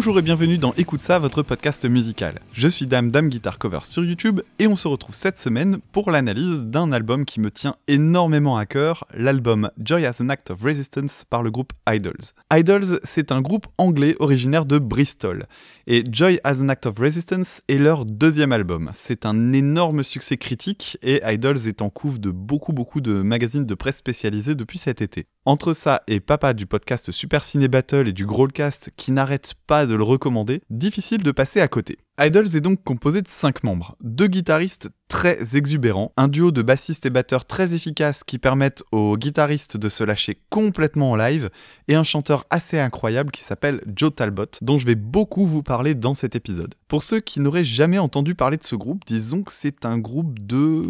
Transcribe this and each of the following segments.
Bonjour et bienvenue dans Écoute ça, votre podcast musical. Je suis Dame Dame Guitar Cover sur YouTube et on se retrouve cette semaine pour l'analyse d'un album qui me tient énormément à cœur, l'album Joy as an Act of Resistance par le groupe Idols. Idols, c'est un groupe anglais originaire de Bristol et Joy as an Act of Resistance est leur deuxième album. C'est un énorme succès critique et Idols est en couve de beaucoup beaucoup de magazines de presse spécialisés depuis cet été. Entre ça et Papa du podcast Super Ciné Battle et du Growlcast qui n'arrête pas de le recommander, difficile de passer à côté. Idols est donc composé de 5 membres, deux guitaristes très exubérants, un duo de bassistes et batteurs très efficaces qui permettent aux guitaristes de se lâcher complètement en live, et un chanteur assez incroyable qui s'appelle Joe Talbot, dont je vais beaucoup vous parler dans cet épisode. Pour ceux qui n'auraient jamais entendu parler de ce groupe, disons que c'est un groupe de...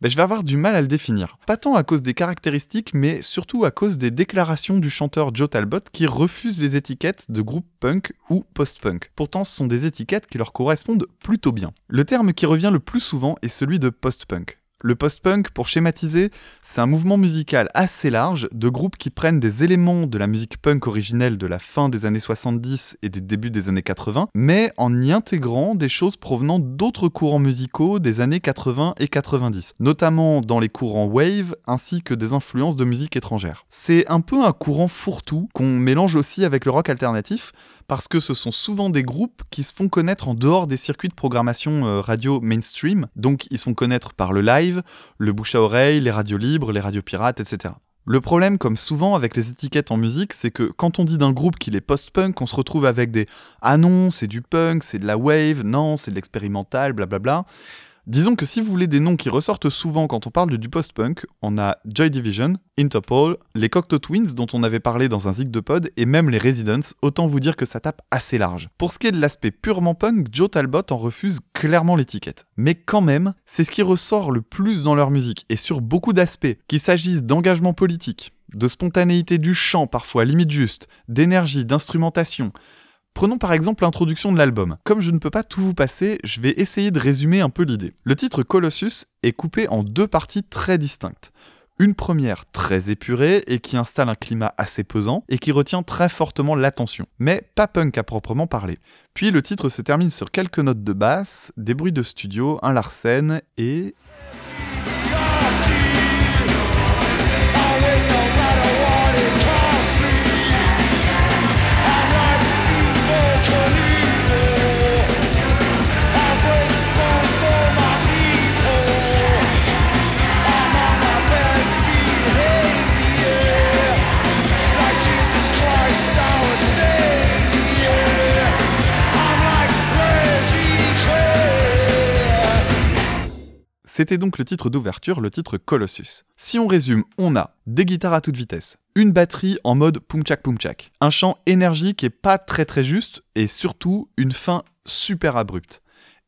Ben, je vais avoir du mal à le définir. Pas tant à cause des caractéristiques, mais surtout à cause des déclarations du chanteur Joe Talbot qui refuse les étiquettes de groupe punk ou post-punk. Pourtant, ce sont des étiquettes qui leur correspondent plutôt bien. Le terme qui revient le plus souvent est celui de post-punk. Le post-punk, pour schématiser, c'est un mouvement musical assez large de groupes qui prennent des éléments de la musique punk originelle de la fin des années 70 et des débuts des années 80, mais en y intégrant des choses provenant d'autres courants musicaux des années 80 et 90, notamment dans les courants wave ainsi que des influences de musique étrangère. C'est un peu un courant fourre-tout qu'on mélange aussi avec le rock alternatif, parce que ce sont souvent des groupes qui se font connaître en dehors des circuits de programmation euh, radio mainstream, donc ils se font connaître par le live, le bouche à oreille, les radios libres, les radios pirates, etc. Le problème, comme souvent avec les étiquettes en musique, c'est que quand on dit d'un groupe qu'il est post-punk, on se retrouve avec des Ah non, c'est du punk, c'est de la wave, non, c'est de l'expérimental, blablabla. Disons que si vous voulez des noms qui ressortent souvent quand on parle du post-punk, on a Joy Division, Interpol, les Cocteau Twins dont on avait parlé dans un zig de pod et même les Residents, autant vous dire que ça tape assez large. Pour ce qui est de l'aspect purement punk, Joe Talbot en refuse clairement l'étiquette. Mais quand même, c'est ce qui ressort le plus dans leur musique et sur beaucoup d'aspects, qu'il s'agisse d'engagement politique, de spontanéité du chant parfois limite juste, d'énergie, d'instrumentation, Prenons par exemple l'introduction de l'album. Comme je ne peux pas tout vous passer, je vais essayer de résumer un peu l'idée. Le titre Colossus est coupé en deux parties très distinctes. Une première très épurée et qui installe un climat assez pesant et qui retient très fortement l'attention, mais pas punk à proprement parler. Puis le titre se termine sur quelques notes de basse, des bruits de studio, un Larsen et... C'était donc le titre d'ouverture, le titre Colossus. Si on résume, on a des guitares à toute vitesse, une batterie en mode pumchak pumchak, un chant énergique et pas très très juste, et surtout une fin super abrupte.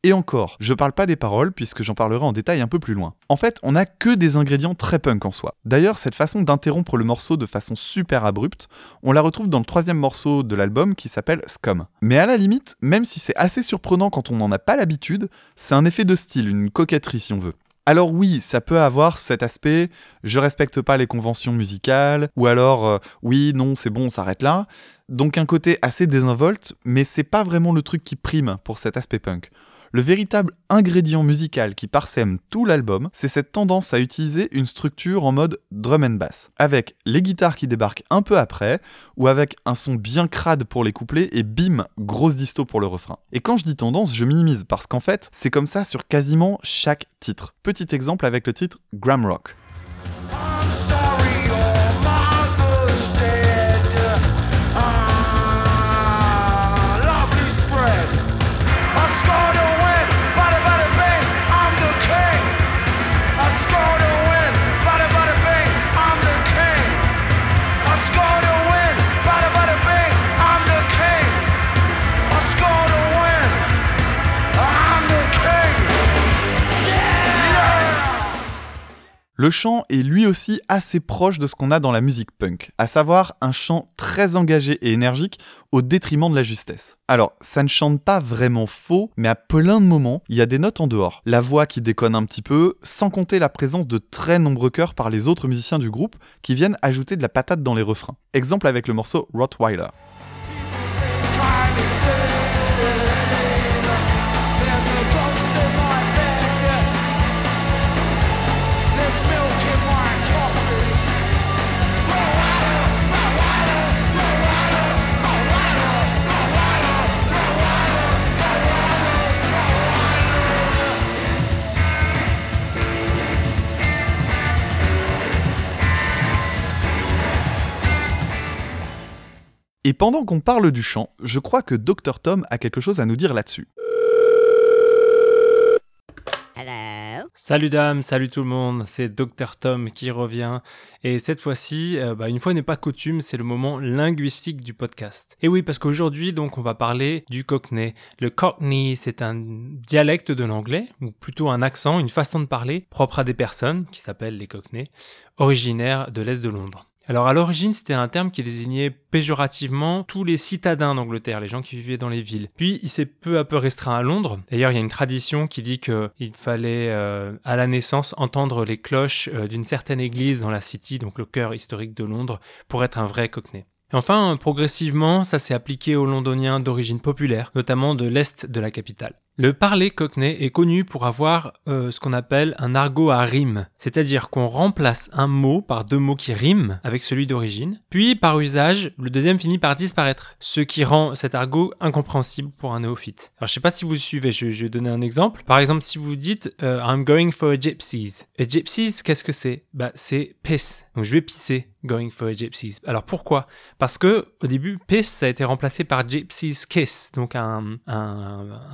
Et encore, je parle pas des paroles puisque j'en parlerai en détail un peu plus loin. En fait, on a que des ingrédients très punk en soi. D'ailleurs, cette façon d'interrompre le morceau de façon super abrupte, on la retrouve dans le troisième morceau de l'album qui s'appelle Scum. Mais à la limite, même si c'est assez surprenant quand on n'en a pas l'habitude, c'est un effet de style, une coquetterie si on veut. Alors oui, ça peut avoir cet aspect je respecte pas les conventions musicales ou alors euh, oui, non, c'est bon, on s'arrête là. Donc un côté assez désinvolte, mais c'est pas vraiment le truc qui prime pour cet aspect punk. Le véritable ingrédient musical qui parsème tout l'album, c'est cette tendance à utiliser une structure en mode drum and bass, avec les guitares qui débarquent un peu après, ou avec un son bien crade pour les couplets et bim, grosse disto pour le refrain. Et quand je dis tendance, je minimise parce qu'en fait, c'est comme ça sur quasiment chaque titre. Petit exemple avec le titre Gramrock. Le chant est lui aussi assez proche de ce qu'on a dans la musique punk, à savoir un chant très engagé et énergique au détriment de la justesse. Alors, ça ne chante pas vraiment faux, mais à plein de moments, il y a des notes en dehors. La voix qui déconne un petit peu, sans compter la présence de très nombreux chœurs par les autres musiciens du groupe qui viennent ajouter de la patate dans les refrains. Exemple avec le morceau Rottweiler. Et pendant qu'on parle du chant, je crois que Dr Tom a quelque chose à nous dire là-dessus. Salut dame, salut tout le monde, c'est Dr Tom qui revient. Et cette fois-ci, euh, bah, une fois n'est pas coutume, c'est le moment linguistique du podcast. Et oui, parce qu'aujourd'hui, donc, on va parler du cockney. Le cockney, c'est un dialecte de l'anglais, ou plutôt un accent, une façon de parler propre à des personnes, qui s'appellent les cockneys, originaires de l'Est de Londres. Alors à l'origine, c'était un terme qui désignait péjorativement tous les citadins d'Angleterre, les gens qui vivaient dans les villes. Puis il s'est peu à peu restreint à Londres. D'ailleurs, il y a une tradition qui dit qu'il fallait euh, à la naissance entendre les cloches euh, d'une certaine église dans la City, donc le cœur historique de Londres, pour être un vrai cockney. enfin, progressivement, ça s'est appliqué aux londoniens d'origine populaire, notamment de l'Est de la capitale. Le parler cockney est connu pour avoir euh, ce qu'on appelle un argot à rime, c'est-à-dire qu'on remplace un mot par deux mots qui riment avec celui d'origine, puis par usage, le deuxième finit par disparaître, ce qui rend cet argot incompréhensible pour un néophyte. Alors je sais pas si vous suivez, je, vais donner un exemple. Par exemple, si vous dites euh, I'm going for a gypsies. A gypsies, qu'est-ce que c'est? Bah c'est piss. Donc je vais pisser. Going for a gypsies. Alors pourquoi? Parce que au début, piss a été remplacé par gypsies kiss, donc un,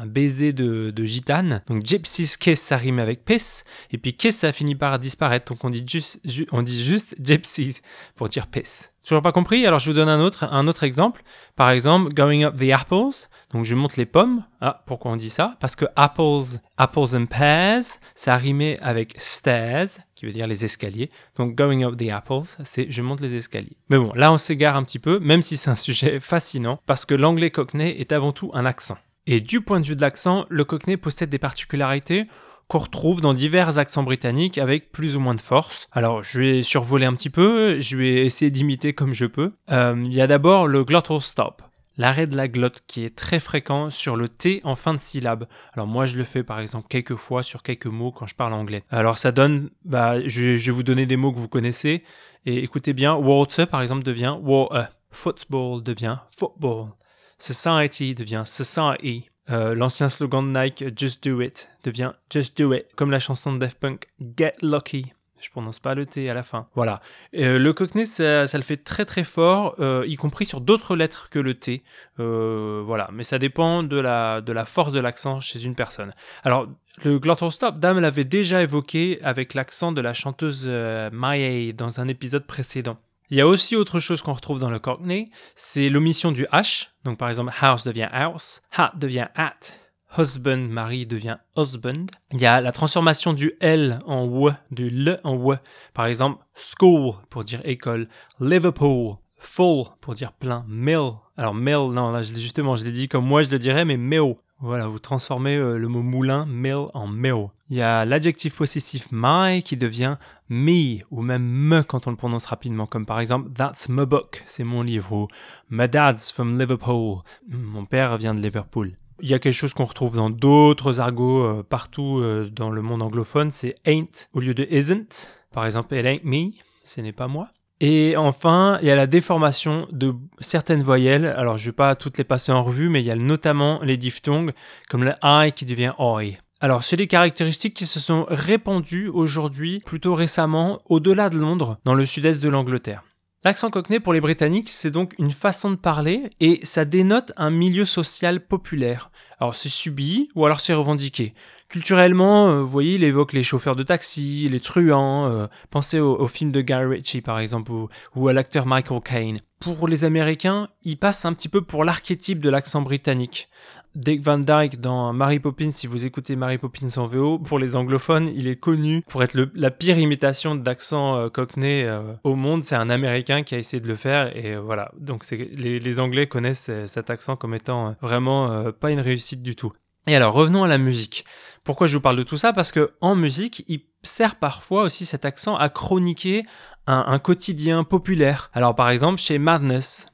baiser de, gitane. Donc Gypsy's Kiss, ça rime avec piss. Et puis Kiss, ça finit par disparaître. Donc on dit juste, on dit juste Gypsies pour dire piss. Toujours pas compris? Alors je vous donne un autre, un autre exemple. Par exemple, Going Up the Apples. Donc je monte les pommes. Ah, pourquoi on dit ça? Parce que apples, apples and pears, ça rimait avec stairs, qui veut dire les escaliers. Donc Going Up the Apples, c'est je monte les escaliers. Mais bon, là on s'égare un petit peu, même si c'est un sujet fascinant, parce que l'anglais cockney est avant tout un accent. Et du point de vue de l'accent, le cockney possède des particularités qu'on retrouve dans divers accents britanniques avec plus ou moins de force. Alors je vais survoler un petit peu, je vais essayer d'imiter comme je peux. Euh, il y a d'abord le glottal stop, l'arrêt de la glotte qui est très fréquent sur le T en fin de syllabe. Alors moi je le fais par exemple quelques fois sur quelques mots quand je parle anglais. Alors ça donne, bah, je, vais vous donner des mots que vous connaissez et écoutez bien, water par exemple devient water, football devient football. Society devient Society. Euh, l'ancien slogan de Nike, Just Do It, devient Just Do It. Comme la chanson de Daft Punk, Get Lucky. Je prononce pas le T à la fin. Voilà. Euh, le Cockney, ça, le fait très très fort, euh, y compris sur d'autres lettres que le T. voilà. Mais ça dépend de la, de la force de l'accent chez une personne. Alors, le glottal stop, Dame l'avait déjà évoqué avec l'accent de la chanteuse Maya dans un épisode précédent. Il y a aussi autre chose qu'on retrouve dans le Cockney, c'est l'omission du H. Donc par exemple, house devient house, hat devient hat, husband, mari devient husband. Il y a la transformation du L en W, du L en W. Par exemple, school pour dire école, Liverpool, full pour dire plein, mill. Alors mill, non, là justement, je l'ai dit comme moi je le dirais, mais mill. Voilà, vous transformez euh, le mot moulin, mill, en mill. Il y a l'adjectif possessif my qui devient me ou même me quand on le prononce rapidement, comme par exemple That's my book, c'est mon livre, ou My dad's from Liverpool, mon père vient de Liverpool. Il y a quelque chose qu'on retrouve dans d'autres argots euh, partout euh, dans le monde anglophone, c'est ain't au lieu de isn't. Par exemple, it ain't me, ce n'est pas moi. Et enfin, il y a la déformation de certaines voyelles. Alors, je ne vais pas toutes les passer en revue, mais il y a notamment les diphtongues, comme le I qui devient oi. Alors, c'est des caractéristiques qui se sont répandues aujourd'hui, plutôt récemment, au-delà de Londres, dans le sud-est de l'Angleterre. L'accent cockney pour les Britanniques, c'est donc une façon de parler et ça dénote un milieu social populaire. Alors c'est subi ou alors c'est revendiqué. Culturellement, euh, vous voyez, il évoque les chauffeurs de taxi, les truands. Euh, pensez au, film de Gary Ritchie par exemple ou, à l'acteur Michael Caine. Pour les Américains, il passe un petit peu pour l'archétype de l'accent britannique. Dick Van Dyke dans Mary Poppins, si vous écoutez Mary Poppins en VO, pour les anglophones, il est connu pour être la pire imitation d'accent euh, cockney euh, au monde. C'est un Américain qui a essayé de le faire et euh, voilà. Donc les, les, Anglais connaissent cet accent comme étant vraiment pas une réussite du tout. Et alors revenons à la musique. Pourquoi je vous parle de tout ça? Parce que en musique, il sert parfois aussi cet accent à chroniquer un, un quotidien populaire. Alors par exemple chez Madness,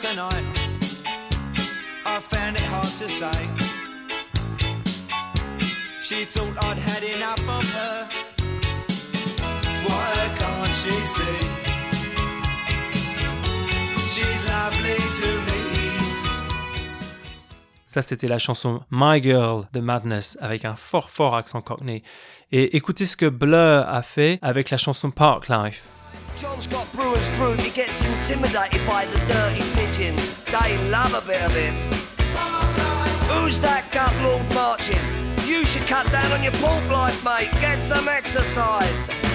tonight. I found it hard to say. She thought I'd had enough of her. Why can't she see? She's lovely to me. Ça, c'était la chanson My Girl de Madness avec un fort fort accent cockney. Et écoutez ce que Blur a fait avec la chanson Park Life. John's got brewer's fruit, he gets intimidated by the dirty pigeons. They love a bit of him. Who's that gut lord marching? You should cut down on your pork life, mate. Get some exercise.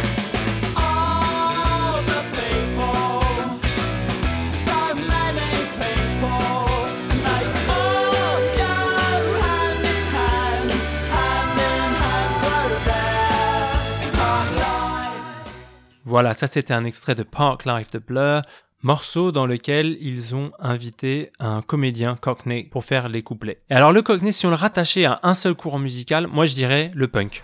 Voilà, ça c'était un extrait de Park Life de Blur, morceau dans lequel ils ont invité un comédien Cockney pour faire les couplets. Et alors le Cockney, si on le rattachait à un seul courant musical, moi je dirais le punk.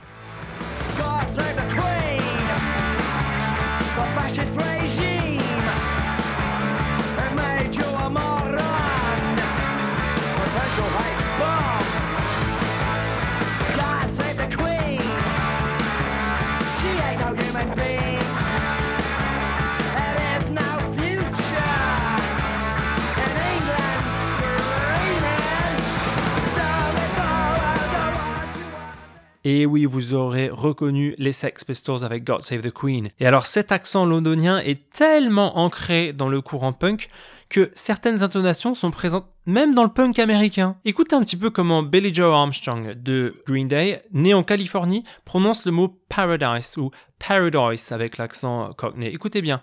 Et oui, vous aurez reconnu les Sex Pistols avec God Save the Queen. Et alors cet accent londonien est tellement ancré dans le courant punk que certaines intonations sont présentes même dans le punk américain. Écoutez un petit peu comment Billy Joe Armstrong de Green Day, né en Californie, prononce le mot paradise ou paradise avec l'accent cockney. Écoutez bien.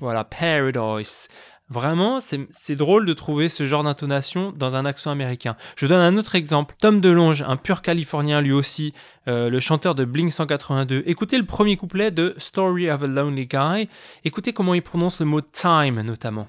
Voilà, Paradise. Vraiment, c'est drôle de trouver ce genre d'intonation dans un accent américain. Je donne un autre exemple. Tom DeLonge, un pur californien lui aussi, euh, le chanteur de Blink 182. Écoutez le premier couplet de Story of a Lonely Guy. Écoutez comment il prononce le mot time notamment.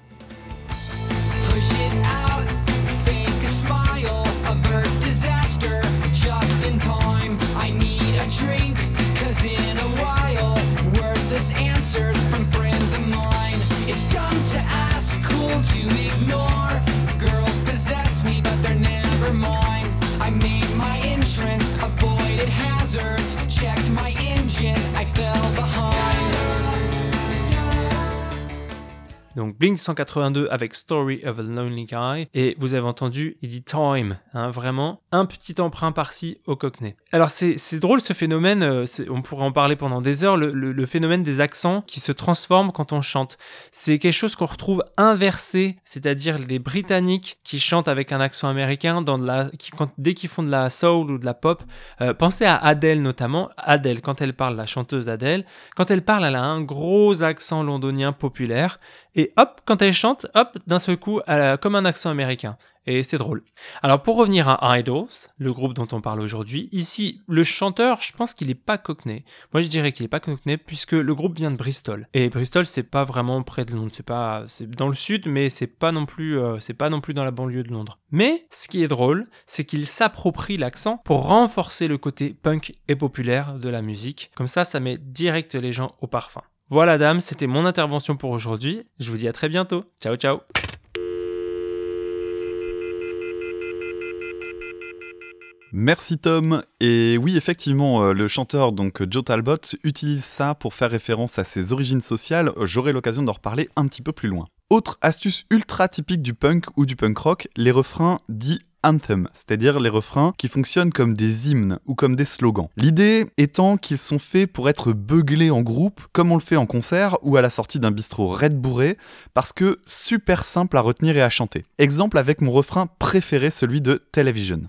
Donc Blink 182 avec Story of a Lonely Guy. Et vous avez entendu, il dit Time, hein, vraiment un petit emprunt par-ci au Cockney. Alors c'est drôle ce phénomène, euh, on pourrait en parler pendant des heures, le, phénomène des accents qui se transforment quand on chante. C'est quelque chose qu'on retrouve inversé, c'est-à-dire les Britanniques qui chantent avec un accent américain dans la, qui, dès qu'ils font de la soul ou de la pop. Euh, pensez à Adele notamment. Adele, quand elle parle, la chanteuse Adele, quand elle parle, elle a un gros accent londonien populaire. Et hop, quand elle chante, hop, d'un seul coup, elle a comme un accent américain. Et c'est drôle. Alors pour revenir à Idols, le groupe dont on parle aujourd'hui, ici, le chanteur, je pense qu'il n'est pas cockney. Moi je dirais qu'il n'est pas cockney puisque le groupe vient de Bristol. Et Bristol, c'est pas vraiment près de Londres, c'est pas, c'est dans le sud, mais c'est pas non plus, euh, c'est pas non plus dans la banlieue de Londres. Mais ce qui est drôle, c'est qu'il s'approprie l'accent pour renforcer le côté punk et populaire de la musique. Comme ça, ça met direct les gens au parfum. Voilà dame, c'était mon intervention pour aujourd'hui. Je vous dis à très bientôt. Ciao ciao. Merci Tom. Et oui, effectivement, euh, le chanteur donc Joe Talbot utilise ça pour faire référence à ses origines sociales. J'aurai l'occasion d'en reparler un petit peu plus loin. Autre astuce ultra typique du punk ou du punk rock, les refrains dits anthem, c'est-à-dire les refrains qui fonctionnent comme des hymnes ou comme des slogans. L'idée étant qu'ils sont faits pour être beuglés en groupe, comme on le fait en concert ou à la sortie d'un bistrot red bourré, parce que super simple à retenir et à chanter. Exemple avec mon refrain préféré, celui de Television.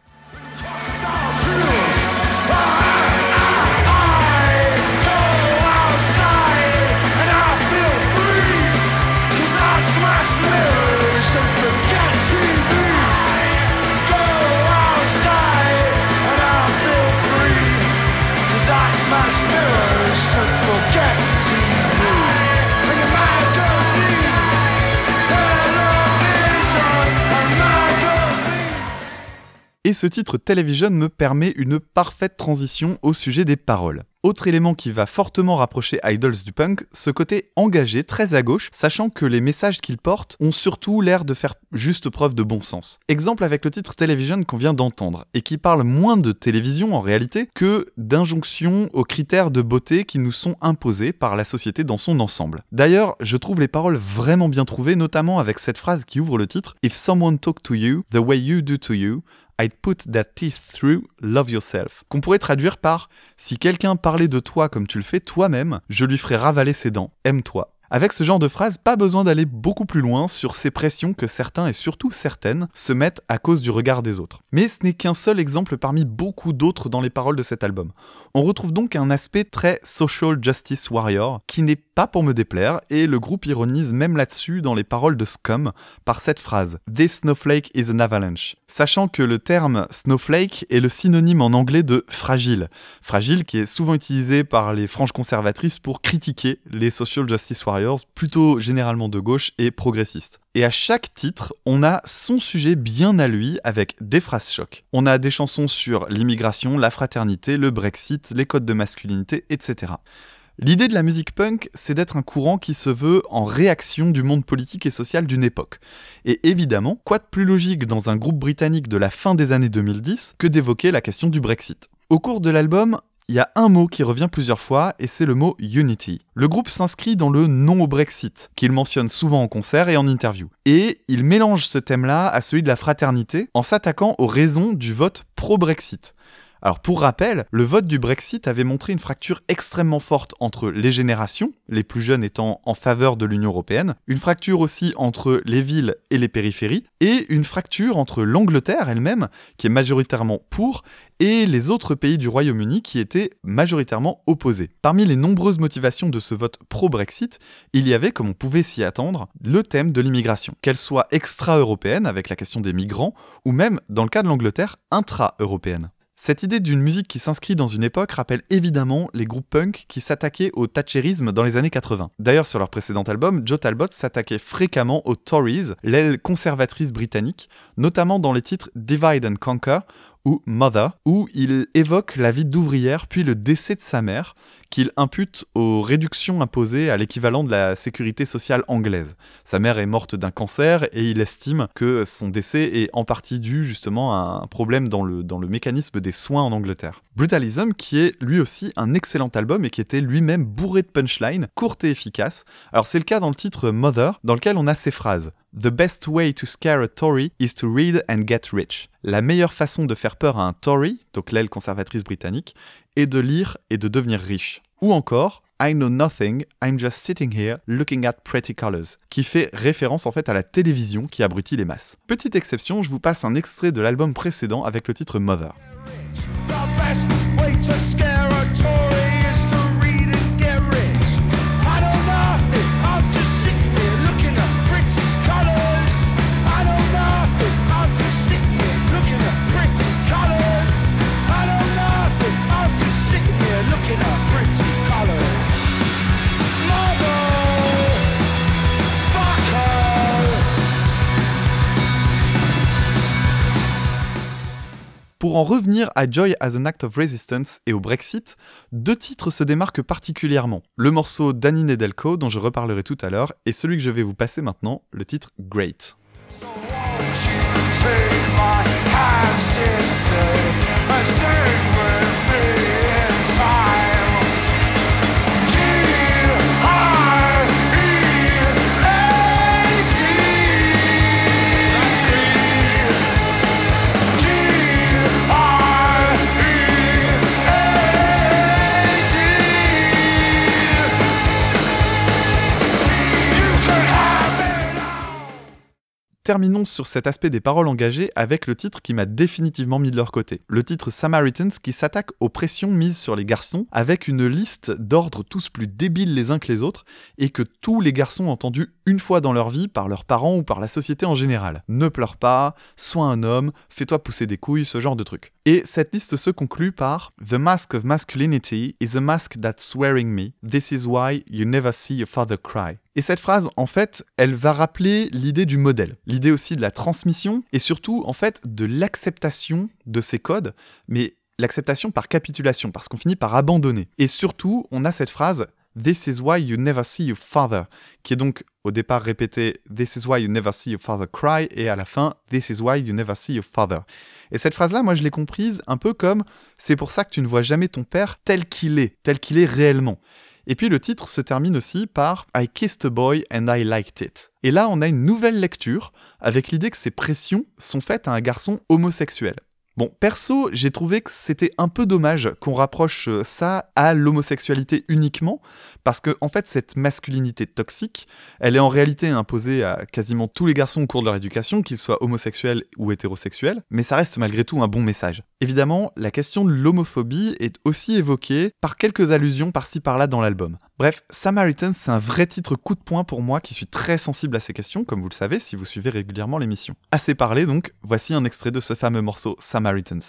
Et ce titre Television me permet une parfaite transition au sujet des paroles. Autre élément qui va fortement rapprocher Idols du punk, ce côté engagé, très à gauche, sachant que les messages qu'ils portent ont surtout l'air de faire juste preuve de bon sens. Exemple avec le titre Television qu'on vient d'entendre, et qui parle moins de télévision en réalité que d'injonctions aux critères de beauté qui nous sont imposés par la société dans son ensemble. D'ailleurs, je trouve les paroles vraiment bien trouvées, notamment avec cette phrase qui ouvre le titre If someone talk to you the way you do to you, I'd put that teeth through, love yourself. Qu'on pourrait traduire par Si quelqu'un parlait de toi comme tu le fais toi-même, je lui ferai ravaler ses dents, aime-toi. Avec ce genre de phrase, pas besoin d'aller beaucoup plus loin sur ces pressions que certains et surtout certaines se mettent à cause du regard des autres. Mais ce n'est qu'un seul exemple parmi beaucoup d'autres dans les paroles de cet album. On retrouve donc un aspect très social justice warrior qui n'est pas pour me déplaire et le groupe ironise même là-dessus dans les paroles de Scum par cette phrase This snowflake is an avalanche, sachant que le terme snowflake est le synonyme en anglais de fragile. Fragile qui est souvent utilisé par les franges conservatrices pour critiquer les social justice warriors plutôt généralement de gauche et progressiste. Et à chaque titre, on a son sujet bien à lui avec des phrases chocs. On a des chansons sur l'immigration, la fraternité, le Brexit, les codes de masculinité, etc. L'idée de la musique punk, c'est d'être un courant qui se veut en réaction du monde politique et social d'une époque. Et évidemment, quoi de plus logique dans un groupe britannique de la fin des années 2010 que d'évoquer la question du Brexit? Au cours de l'album, il y a un mot qui revient plusieurs fois et c'est le mot Unity. Le groupe s'inscrit dans le non au Brexit, qu'il mentionne souvent en concert et en interview. Et il mélange ce thème-là à celui de la fraternité en s'attaquant aux raisons du vote pro-Brexit. Alors pour rappel, le vote du Brexit avait montré une fracture extrêmement forte entre les générations, les plus jeunes étant en faveur de l'Union européenne, une fracture aussi entre les villes et les périphéries, et une fracture entre l'Angleterre elle-même, qui est majoritairement pour, et les autres pays du Royaume-Uni qui étaient majoritairement opposés. Parmi les nombreuses motivations de ce vote pro-Brexit, il y avait, comme on pouvait s'y attendre, le thème de l'immigration, qu'elle soit extra-européenne avec la question des migrants, ou même, dans le cas de l'Angleterre, intra-européenne. Cette idée d'une musique qui s'inscrit dans une époque rappelle évidemment les groupes punk qui s'attaquaient au thatcherisme dans les années 80. D'ailleurs, sur leur précédent album, Joe Talbot s'attaquait fréquemment aux Tories, l'aile conservatrice britannique, notamment dans les titres Divide and Conquer ou Mother, où il évoque la vie d'ouvrière puis le décès de sa mère, qu'il impute aux réductions imposées à l'équivalent de la sécurité sociale anglaise. Sa mère est morte d'un cancer et il estime que son décès est en partie dû justement à un problème dans le, dans le mécanisme des soins en Angleterre. Brutalism qui est lui aussi un excellent album et qui était lui-même bourré de punchlines, courtes et efficaces. Alors c'est le cas dans le titre Mother, dans lequel on a ces phrases. The best way to scare a Tory is to read and get rich. La meilleure façon de faire peur à un Tory, donc l'aile conservatrice britannique, est de lire et de devenir riche. Ou encore I know nothing, I'm just sitting here looking at pretty colors, qui fait référence en fait à la télévision qui abrutit les masses. Petite exception, je vous passe un extrait de l'album précédent avec le titre Mother. Pour en revenir à Joy as an Act of Resistance et au Brexit, deux titres se démarquent particulièrement. Le morceau d'Annie Nedelko, dont je reparlerai tout à l'heure, et celui que je vais vous passer maintenant, le titre Great. Terminons sur cet aspect des paroles engagées avec le titre qui m'a définitivement mis de leur côté. Le titre Samaritans qui s'attaque aux pressions mises sur les garçons avec une liste d'ordres tous plus débiles les uns que les autres et que tous les garçons ont entendu une fois dans leur vie par leurs parents ou par la société en général. Ne pleure pas, sois un homme, fais-toi pousser des couilles, ce genre de trucs. Et cette liste se conclut par The mask of masculinity is a mask that's wearing me. This is why you never see your father cry. Et cette phrase, en fait, elle va rappeler l'idée du modèle, l'idée aussi de la transmission, et surtout, en fait, de l'acceptation de ces codes, mais l'acceptation par capitulation, parce qu'on finit par abandonner. Et surtout, on a cette phrase This is why you never see your father, qui est donc au départ répété This is why you never see your father cry, et à la fin This is why you never see your father. Et cette phrase-là, moi je l'ai comprise un peu comme C'est pour ça que tu ne vois jamais ton père tel qu'il est, tel qu'il est réellement. Et puis le titre se termine aussi par I kissed a boy and I liked it. Et là, on a une nouvelle lecture avec l'idée que ces pressions sont faites à un garçon homosexuel. Bon, perso, j'ai trouvé que c'était un peu dommage qu'on rapproche euh, ça à l'homosexualité uniquement, parce que en fait, cette masculinité toxique, elle est en réalité imposée à quasiment tous les garçons au cours de leur éducation, qu'ils soient homosexuels ou hétérosexuels, mais ça reste malgré tout un bon message. Évidemment, la question de l'homophobie est aussi évoquée par quelques allusions par-ci par-là dans l'album. Bref, Samaritans, c'est un vrai titre coup de poing pour moi qui suis très sensible à ces questions, comme vous le savez si vous suivez régulièrement l'émission. Assez parlé donc, voici un extrait de ce fameux morceau Samaritans.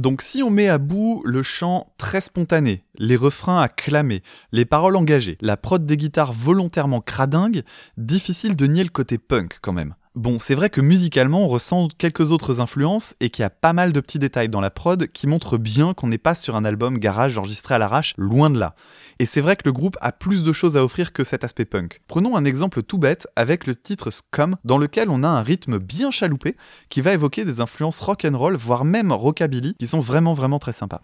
Donc si on met à bout le chant très spontané, les refrains à clamer, les paroles engagées, la prod des guitares volontairement cradingue, difficile de nier le côté punk quand même. Bon, c'est vrai que musicalement, on ressent quelques autres influences et qu'il y a pas mal de petits détails dans la prod qui montrent bien qu'on n'est pas sur un album garage enregistré à l'arrache, loin de là. Et c'est vrai que le groupe a plus de choses à offrir que cet aspect punk. Prenons un exemple tout bête avec le titre Scum, dans lequel on a un rythme bien chaloupé qui va évoquer des influences rock and roll, voire même rockabilly, qui sont vraiment vraiment très sympas.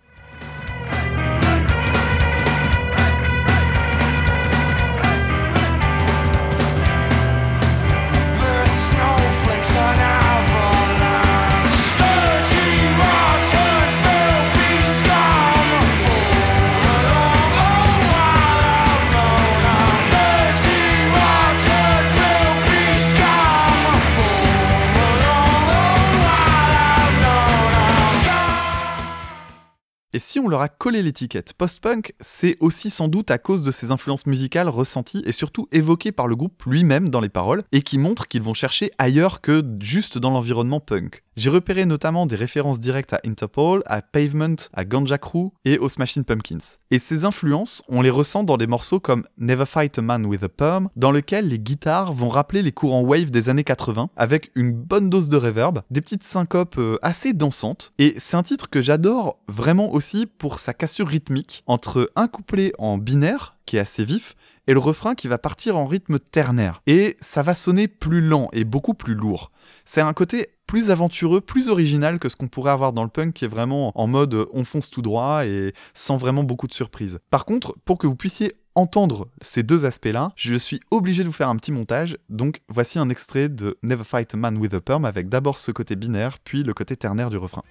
Et si on leur a collé l'étiquette post-punk, c'est aussi sans doute à cause de ces influences musicales ressenties et surtout évoquées par le groupe lui-même dans les paroles, et qui montrent qu'ils vont chercher ailleurs que juste dans l'environnement punk. J'ai repéré notamment des références directes à Interpol, à Pavement, à Ganja Crew et aux Smashing Pumpkins. Et ces influences, on les ressent dans des morceaux comme Never Fight a Man with a Perm, dans lequel les guitares vont rappeler les courants wave des années 80, avec une bonne dose de reverb, des petites syncopes euh, assez dansantes, et c'est un titre que j'adore vraiment aussi pour sa cassure rythmique entre un couplet en binaire, qui est assez vif, et le refrain qui va partir en rythme ternaire. Et ça va sonner plus lent et beaucoup plus lourd. C'est un côté plus aventureux, plus original que ce qu'on pourrait avoir dans le punk qui est vraiment en mode euh, on fonce tout droit et sans vraiment beaucoup de surprises. Par contre, pour que vous puissiez entendre ces deux aspects-là, je suis obligé de vous faire un petit montage, donc voici un extrait de Never Fight a Man with a Perm avec d'abord ce côté binaire, puis le côté ternaire du refrain.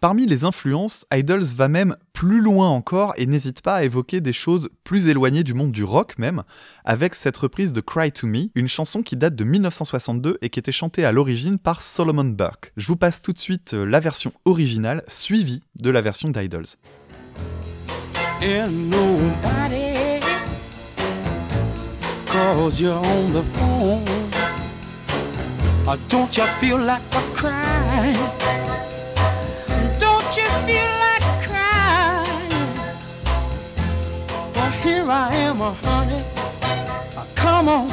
Parmi les influences, Idols va même plus loin encore et n'hésite pas à évoquer des choses plus éloignées du monde du rock même, avec cette reprise de Cry to Me, une chanson qui date de 1962 et qui était chantée à l'origine par Solomon Burke. Je vous passe tout de suite euh, la version originale suivie de la version d'Idols. Don't you feel like crying? Well, here I am, honey. Come on,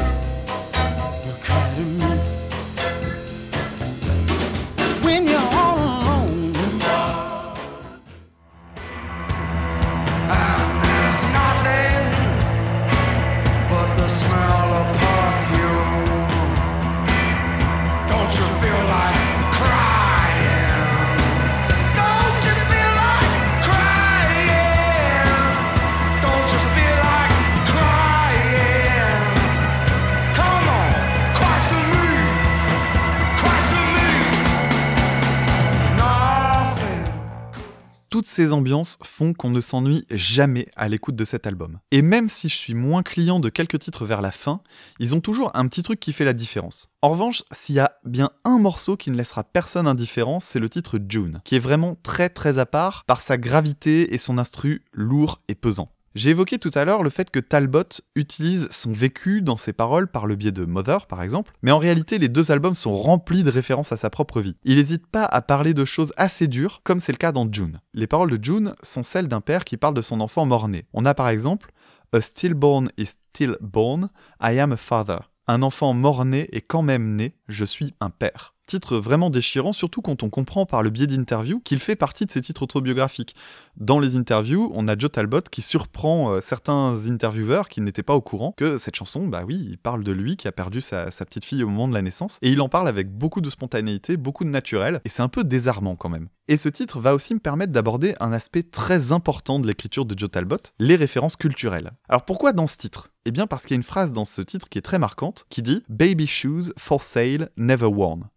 toutes ces ambiances font qu'on ne s'ennuie jamais à l'écoute de cet album. Et même si je suis moins client de quelques titres vers la fin, ils ont toujours un petit truc qui fait la différence. En revanche, s'il y a bien un morceau qui ne laissera personne indifférent, c'est le titre June, qui est vraiment très très à part par sa gravité et son instru lourd et pesant. J'ai évoqué tout à l'heure le fait que Talbot utilise son vécu dans ses paroles par le biais de Mother, par exemple, mais en réalité, les deux albums sont remplis de références à sa propre vie. Il n'hésite pas à parler de choses assez dures, comme c'est le cas dans June. Les paroles de June sont celles d'un père qui parle de son enfant mort-né. On a par exemple A stillborn is still born, I am a father. Un enfant mort-né est quand même né, je suis un père. Titre vraiment déchirant, surtout quand on comprend par le biais d'interviews qu'il fait partie de ses titres autobiographiques. Dans les interviews, on a Joe Talbot qui surprend euh, certains intervieweurs qui n'étaient pas au courant que cette chanson, bah oui, il parle de lui qui a perdu sa, petite fille au moment de la naissance, et il en parle avec beaucoup de spontanéité, beaucoup de naturel, et c'est un peu désarmant quand même. Et ce titre va aussi me permettre d'aborder un aspect très important de l'écriture de Joe Talbot, les références culturelles. Alors pourquoi dans ce titre? Eh bien parce qu'il y a une phrase dans ce titre qui est très marquante, qui dit Baby shoes for sale, never worn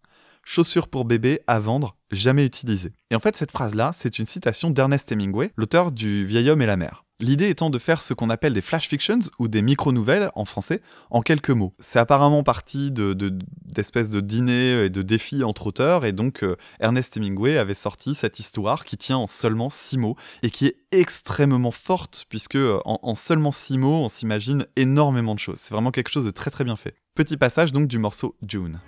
chaussures pour bébé à vendre, jamais utilisées. Et en fait, cette phrase-là, c'est une citation d'Ernest Hemingway, l'auteur du Vieil homme et la mer. L'idée étant de faire ce qu'on appelle des flash fictions ou des micro-nouvelles en français en quelques mots. C'est apparemment parti d'espèces de, de dîners et de défis entre auteurs et donc euh, Ernest Hemingway avait sorti cette histoire qui tient en seulement six mots et qui est extrêmement forte puisque euh, en, en seulement six mots on s'imagine énormément de choses. C'est vraiment quelque chose de très très bien fait. Petit passage donc du morceau June.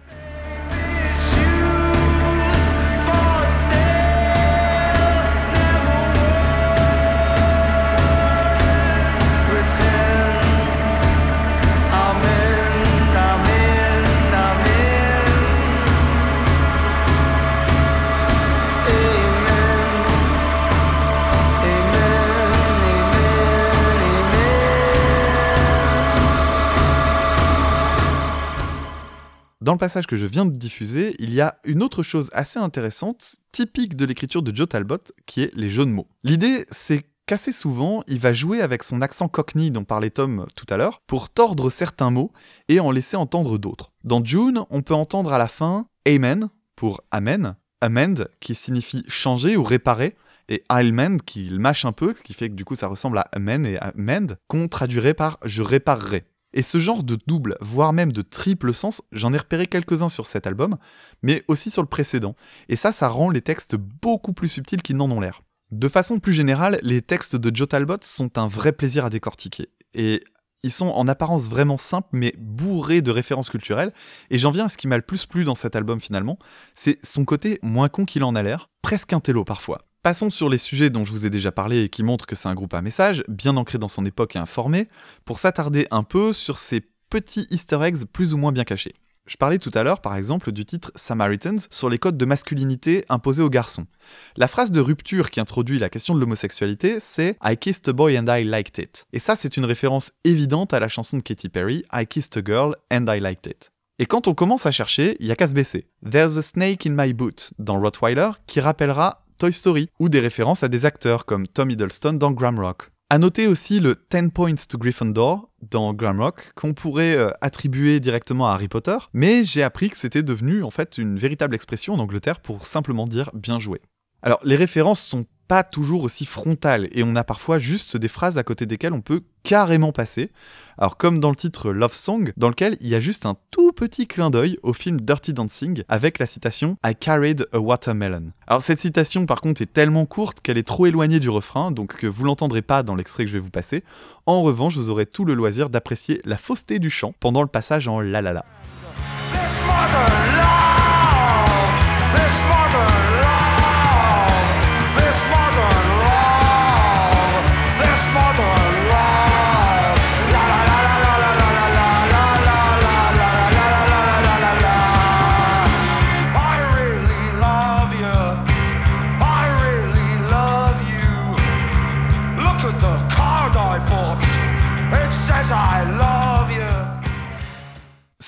Dans le passage que je viens de diffuser, il y a une autre chose assez intéressante, typique de l'écriture de Joe Talbot, qui est les jeux de mots. L'idée, c'est qu'assez souvent, il va jouer avec son accent cockney dont parlait Tom tout à l'heure, pour tordre certains mots et en laisser entendre d'autres. Dans June, on peut entendre à la fin Amen pour Amen, Amend qui signifie changer ou réparer, et I'll mend qui le mâche un peu, ce qui fait que du coup ça ressemble à Amen et Amend, qu'on traduirait par je réparerai. Et ce genre de double, voire même de triple sens, j'en ai repéré quelques-uns sur cet album, mais aussi sur le précédent. Et ça, ça rend les textes beaucoup plus subtils qu'ils n'en ont l'air. De façon plus générale, les textes de Joe Talbot sont un vrai plaisir à décortiquer. Et ils sont en apparence vraiment simples, mais bourrés de références culturelles. Et j'en viens à ce qui m'a le plus plu dans cet album finalement, c'est son côté moins con qu'il en a l'air, presque un télo parfois. Passons sur les sujets dont je vous ai déjà parlé et qui montrent que c'est un groupe à message, bien ancré dans son époque et informé, pour s'attarder un peu sur ces petits easter eggs plus ou moins bien cachés. Je parlais tout à l'heure, par exemple, du titre Samaritans sur les codes de masculinité imposés aux garçons. La phrase de rupture qui introduit la question de l'homosexualité, c'est I kissed a boy and I liked it. Et ça, c'est une référence évidente à la chanson de Katy Perry, I kissed a girl and I liked it. Et quand on commence à chercher, il y a qu'à se baisser. There's a snake in my boot dans Rottweiler qui rappellera Toy Story, ou des références à des acteurs comme Tom Hiddleston dans Gramrock. A noter aussi le 10 points to Gryffindor dans Gramrock qu'on pourrait euh, attribuer directement à Harry Potter, mais j'ai appris que c'était devenu en fait une véritable expression en Angleterre pour simplement dire bien joué. Alors les références sont pas toujours aussi frontales et on a parfois juste des phrases à côté desquelles on peut carrément passer. Alors comme dans le titre Love Song, dans lequel il y a juste un tout petit clin d'œil au film Dirty Dancing avec la citation I carried a watermelon. Alors cette citation par contre est tellement courte qu'elle est trop éloignée du refrain, donc que vous l'entendrez pas dans l'extrait que je vais vous passer. En revanche, vous aurez tout le loisir d'apprécier la fausseté du chant pendant le passage en la la la.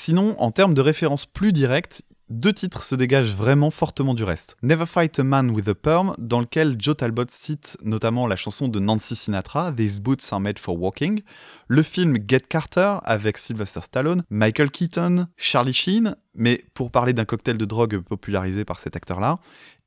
Sinon, en termes de références plus directes, deux titres se dégagent vraiment fortement du reste. Never Fight a Man with a Perm, dans lequel Joe Talbot cite notamment la chanson de Nancy Sinatra, These Boots Are Made for Walking, le film Get Carter avec Sylvester Stallone, Michael Keaton, Charlie Sheen, mais pour parler d'un cocktail de drogue popularisé par cet acteur-là,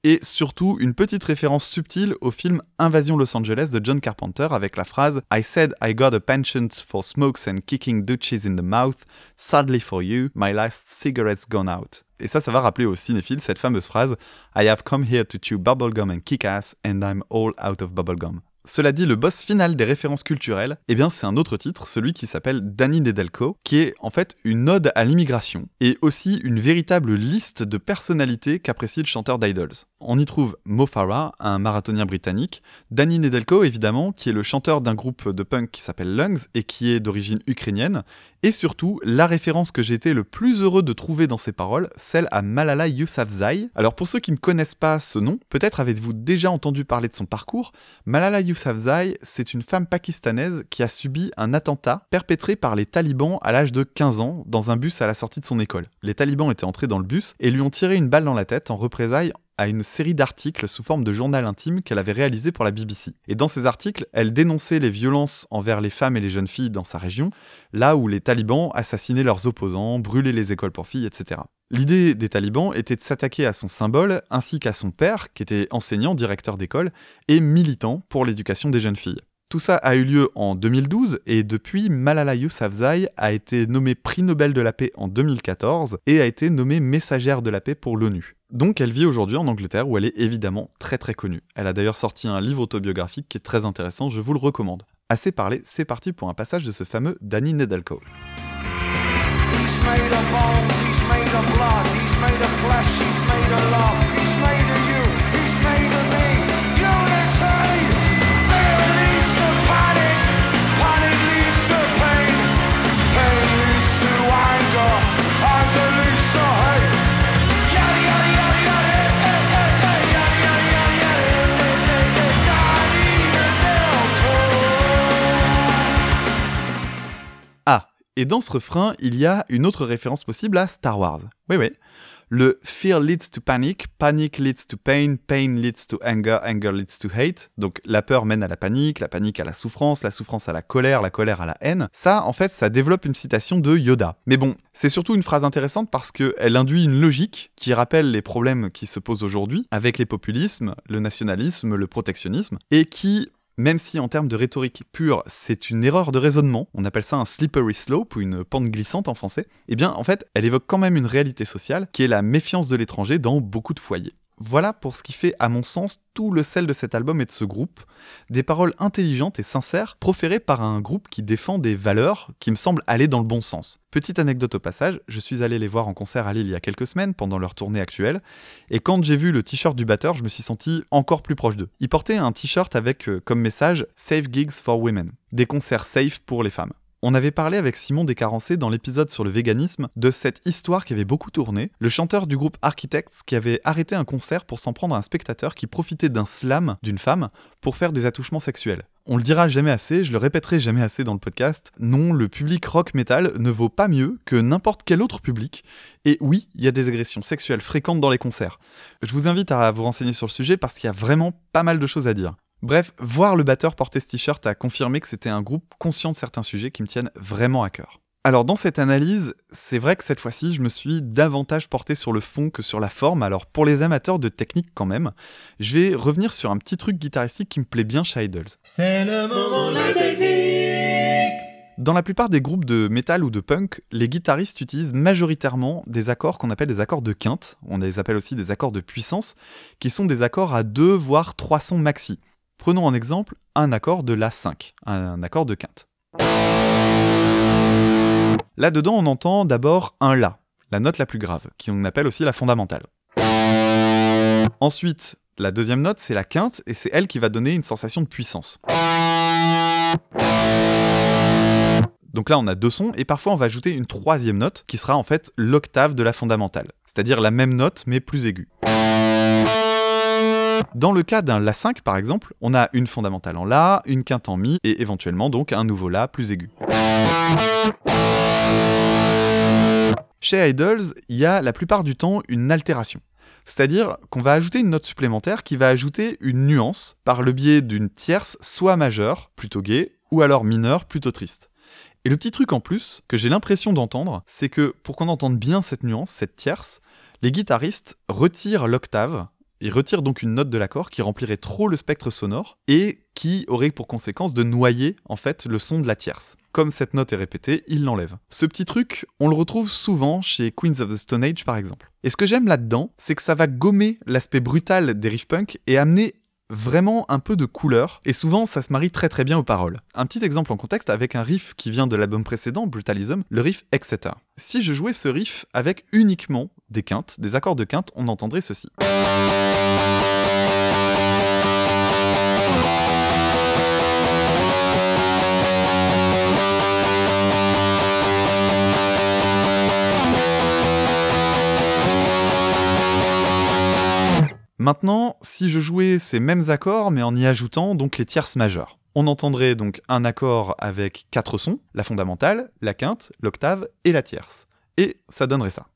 et surtout une petite référence subtile au film Invasion Los Angeles de John Carpenter avec la phrase I said I got a penchant for smokes and kicking douches in the mouth, sadly for you, my last cigarette's gone out. Et ça, ça va rappeler aux cinéphiles cette fameuse phrase I have come here to chew bubblegum and kick ass and I'm all out of bubblegum. Cela dit, le boss final des références culturelles, eh bien c'est un autre titre, celui qui s'appelle Danny Nedelko, qui est en fait une ode à l'immigration, et aussi une véritable liste de personnalités qu'apprécie le chanteur d'Idols. On y trouve Mo Farah, un marathonien britannique, Danny Nedelko évidemment, qui est le chanteur d'un groupe de punk qui s'appelle Lungs et qui est d'origine ukrainienne, et surtout la référence que j'ai été le plus heureux de trouver dans ses paroles, celle à Malala Yousafzai. Alors pour ceux qui ne connaissent pas ce nom, peut-être avez-vous déjà entendu parler de son parcours. Malala Yousafzai, c'est une femme pakistanaise qui a subi un attentat perpétré par les talibans à l'âge de 15 ans dans un bus à la sortie de son école. Les talibans étaient entrés dans le bus et lui ont tiré une balle dans la tête en représailles à une série d'articles sous forme de journal intime qu'elle avait réalisé pour la BBC. Et dans ces articles, elle dénonçait les violences envers les femmes et les jeunes filles dans sa région, là où les talibans assassinaient leurs opposants, brûlaient les écoles pour filles, etc. L'idée des talibans était de s'attaquer à son symbole ainsi qu'à son père, qui était enseignant, directeur d'école, et militant pour l'éducation des jeunes filles. Tout ça a eu lieu en 2012 et depuis, Malala Yousafzai a été nommée prix Nobel de la paix en 2014 et a été nommée messagère de la paix pour l'ONU. Donc elle vit aujourd'hui en Angleterre où elle est évidemment très très connue. Elle a d'ailleurs sorti un livre autobiographique qui est très intéressant, je vous le recommande. Assez parlé, c'est parti pour un passage de ce fameux Danny Nedelko. Et dans ce refrain, il y a une autre référence possible à Star Wars. Oui, oui. Le fear leads to panic, panic leads to pain, pain leads to anger, anger leads to hate. Donc la peur mène à la panique, la panique à la souffrance, la souffrance à la colère, la colère à la haine. Ça, en fait, ça développe une citation de Yoda. Mais bon, c'est surtout une phrase intéressante parce qu'elle induit une logique qui rappelle les problèmes qui se posent aujourd'hui avec les populismes, le nationalisme, le protectionnisme, et qui même si en termes de rhétorique pure, c'est une erreur de raisonnement, on appelle ça un slippery slope ou une pente glissante en français, eh bien en fait, elle évoque quand même une réalité sociale qui est la méfiance de l'étranger dans beaucoup de foyers. Voilà pour ce qui fait, à mon sens, tout le sel de cet album et de ce groupe. Des paroles intelligentes et sincères proférées par un groupe qui défend des valeurs qui me semblent aller dans le bon sens. Petite anecdote au passage, je suis allé les voir en concert à Lille il y a quelques semaines pendant leur tournée actuelle, et quand j'ai vu le t-shirt du batteur, je me suis senti encore plus proche d'eux. Ils portaient un t-shirt avec euh, comme message Safe Gigs for Women, des concerts safe pour les femmes. On avait parlé avec Simon Descarencé dans l'épisode sur le véganisme de cette histoire qui avait beaucoup tourné, le chanteur du groupe Architects qui avait arrêté un concert pour s'en prendre à un spectateur qui profitait d'un slam d'une femme pour faire des attouchements sexuels. On le dira jamais assez, je le répéterai jamais assez dans le podcast, non, le public rock metal ne vaut pas mieux que n'importe quel autre public, et oui, il y a des agressions sexuelles fréquentes dans les concerts. Je vous invite à vous renseigner sur le sujet parce qu'il y a vraiment pas mal de choses à dire. Bref, voir le batteur porter ce t-shirt a confirmé que c'était un groupe conscient de certains sujets qui me tiennent vraiment à cœur. Alors dans cette analyse, c'est vrai que cette fois-ci, je me suis davantage porté sur le fond que sur la forme. Alors pour les amateurs de technique quand même, je vais revenir sur un petit truc guitaristique qui me plaît bien chez Idols. C'est le moment de la technique Dans la plupart des groupes de metal ou de punk, les guitaristes utilisent majoritairement des accords qu'on appelle des accords de quinte, on les appelle aussi des accords de puissance, qui sont des accords à deux voire trois sons maxi. Prenons en exemple un accord de La5, un accord de quinte. Là-dedans, on entend d'abord un La, la note la plus grave, qui on appelle aussi la fondamentale. Ensuite, la deuxième note, c'est la quinte, et c'est elle qui va donner une sensation de puissance. Donc là, on a deux sons, et parfois on va ajouter une troisième note, qui sera en fait l'octave de la fondamentale, c'est-à-dire la même note, mais plus aiguë. Dans le cas d'un La5 par exemple, on a une fondamentale en La, une quinte en Mi et éventuellement donc un nouveau La plus aigu. Chez Idols, il y a la plupart du temps une altération. C'est-à-dire qu'on va ajouter une note supplémentaire qui va ajouter une nuance par le biais d'une tierce soit majeure, plutôt gaie, ou alors mineure, plutôt triste. Et le petit truc en plus, que j'ai l'impression d'entendre, c'est que pour qu'on entende bien cette nuance, cette tierce, les guitaristes retirent l'octave, ils retirent donc une note de l'accord qui remplirait trop le spectre sonore et qui aurait pour conséquence de noyer en fait le son de la tierce. Comme cette note est répétée, ils l'enlèvent. Ce petit truc, on le retrouve souvent chez Queens of the Stone Age par exemple. Et ce que j'aime là-dedans, c'est que ça va gommer l'aspect brutal des riff punk et amener vraiment un peu de couleur, et souvent ça se marie très très bien aux paroles. Un petit exemple en contexte avec un riff qui vient de l'album précédent, Brutalism, le riff Etc. Si je jouais ce riff avec uniquement des quintes, des accords de quinte, on entendrait ceci. Maintenant, si je jouais ces mêmes accords mais en y ajoutant donc les tierces majeures, on entendrait donc un accord avec quatre sons, la fondamentale, la quinte, l'octave et la tierce. Et ça donnerait ça.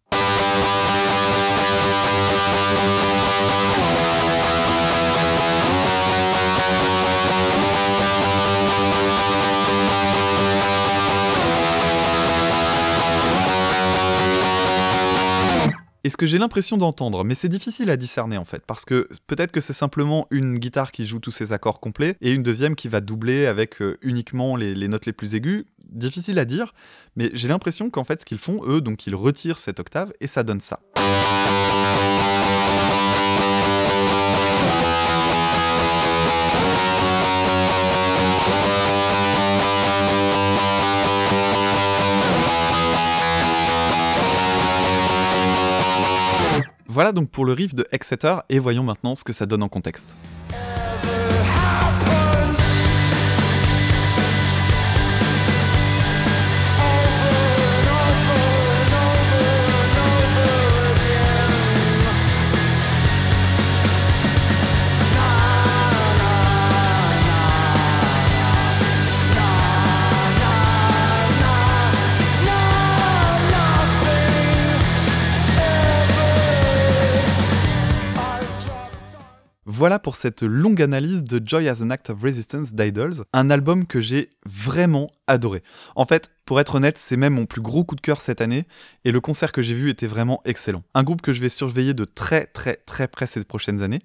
Et ce que j'ai l'impression d'entendre, mais c'est difficile à discerner en fait, parce que peut-être que c'est simplement une guitare qui joue tous ses accords complets et une deuxième qui va doubler avec euh, uniquement les, les, notes les plus aiguës. Difficile à dire, mais j'ai l'impression qu'en fait ce qu'ils font, eux, donc ils retirent cette octave et ça donne ça. Voilà donc pour le riff de Exeter et voyons maintenant ce que ça donne en contexte. Voilà pour cette longue analyse de Joy as an Act of Resistance d'Idols, un album que j'ai vraiment adoré. En fait, pour être honnête, c'est même mon plus gros coup de cœur cette année, et le concert que j'ai vu était vraiment excellent. Un groupe que je vais surveiller de très très très près ces prochaines années.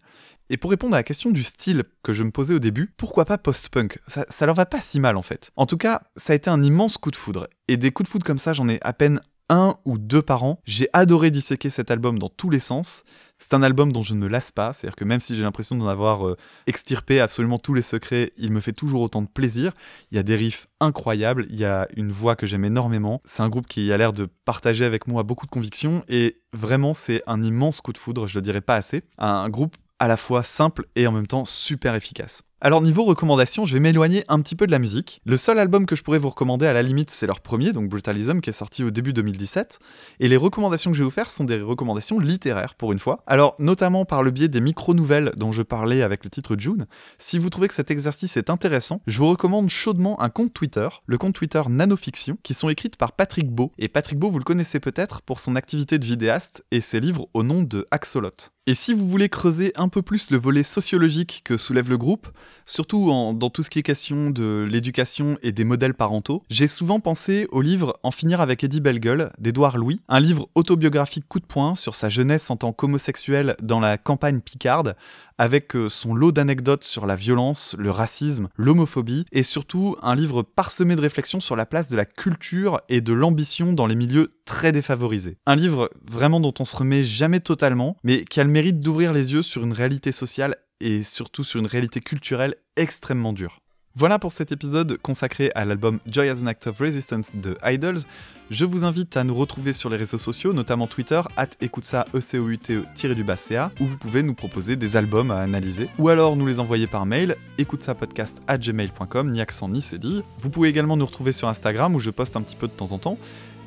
Et pour répondre à la question du style que je me posais au début, pourquoi pas post-punk? Ça, ça leur va pas si mal en fait. En tout cas, ça a été un immense coup de foudre. Et des coups de foudre comme ça, j'en ai à peine un ou deux par an. J'ai adoré disséquer cet album dans tous les sens. C'est un album dont je ne lasse pas, c'est-à-dire que même si j'ai l'impression d'en avoir euh, extirpé absolument tous les secrets, il me fait toujours autant de plaisir. Il y a des riffs incroyables, il y a une voix que j'aime énormément. C'est un groupe qui a l'air de partager avec moi beaucoup de convictions et vraiment c'est un immense coup de foudre, je le dirais pas assez. Un groupe à la fois simple et en même temps super efficace. Alors niveau recommandation, je vais m'éloigner un petit peu de la musique. Le seul album que je pourrais vous recommander à la limite, c'est leur premier, donc Brutalism, qui est sorti au début 2017. Et les recommandations que je vais vous faire sont des recommandations littéraires pour une fois. Alors notamment par le biais des micro-nouvelles dont je parlais avec le titre June. Si vous trouvez que cet exercice est intéressant, je vous recommande chaudement un compte Twitter, le compte Twitter Nanofiction, qui sont écrites par Patrick Beau. Et Patrick Beau, vous le connaissez peut-être pour son activité de vidéaste et ses livres au nom de Axolot. Et si vous voulez creuser un peu plus le volet sociologique que soulève le groupe, surtout dans tout ce qui est question de l'éducation et des modèles parentaux, j'ai souvent pensé au livre En finir avec Eddie Bellegueule d'Edouard Louis, un livre autobiographique coup de poing sur sa jeunesse en tant qu'homosexuel dans la campagne picarde, avec euh, son lot d'anecdotes sur la violence, le racisme, l'homophobie, et surtout un livre parsemé de réflexions sur la place de la culture et de l'ambition dans les milieux très défavorisés. Un livre vraiment dont on se remet jamais totalement, mais qui a le mérite d'ouvrir les yeux sur une réalité sociale et surtout sur une réalité culturelle extrêmement dure. Voilà pour cet épisode consacré à l'album Joy as an Act of Resistance de Idols. Je vous invite à nous retrouver sur les réseaux sociaux, notamment Twitter, at écoute ça e du ca où vous pouvez nous proposer des albums à analyser, ou alors nous les envoyer par mail, écoute ça podcast at gmail.com, ni accent ni dit. Vous pouvez également nous retrouver sur Instagram où je poste un petit peu de temps en temps.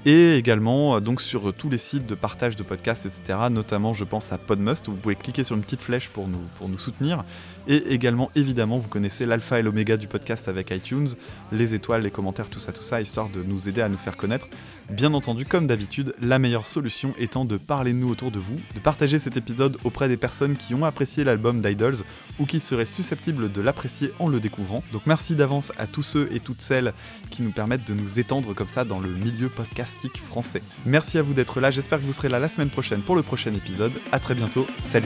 et également euh, donc sur tous les sites de partage de podcasts, etc. Notamment, je pense à Podmust, où vous pouvez cliquer sur une petite flèche pour nous, pour nous soutenir. Et également, évidemment, vous connaissez l'alpha et l'oméga du podcast avec iTunes, les étoiles, les commentaires, tout ça, tout ça, histoire de nous aider à nous faire connaître. Bien entendu, comme d'habitude, la meilleure solution étant de parler de nous autour de vous, de partager cet épisode auprès des personnes qui ont apprécié l'album d'Idols ou qui seraient susceptibles de l'apprécier en le découvrant. Donc merci d'avance à tous ceux et toutes celles qui nous permettent de nous étendre comme ça dans le milieu podcastique français. Merci à vous d'être là, j'espère que vous serez là la semaine prochaine pour le prochain épisode. A très bientôt, salut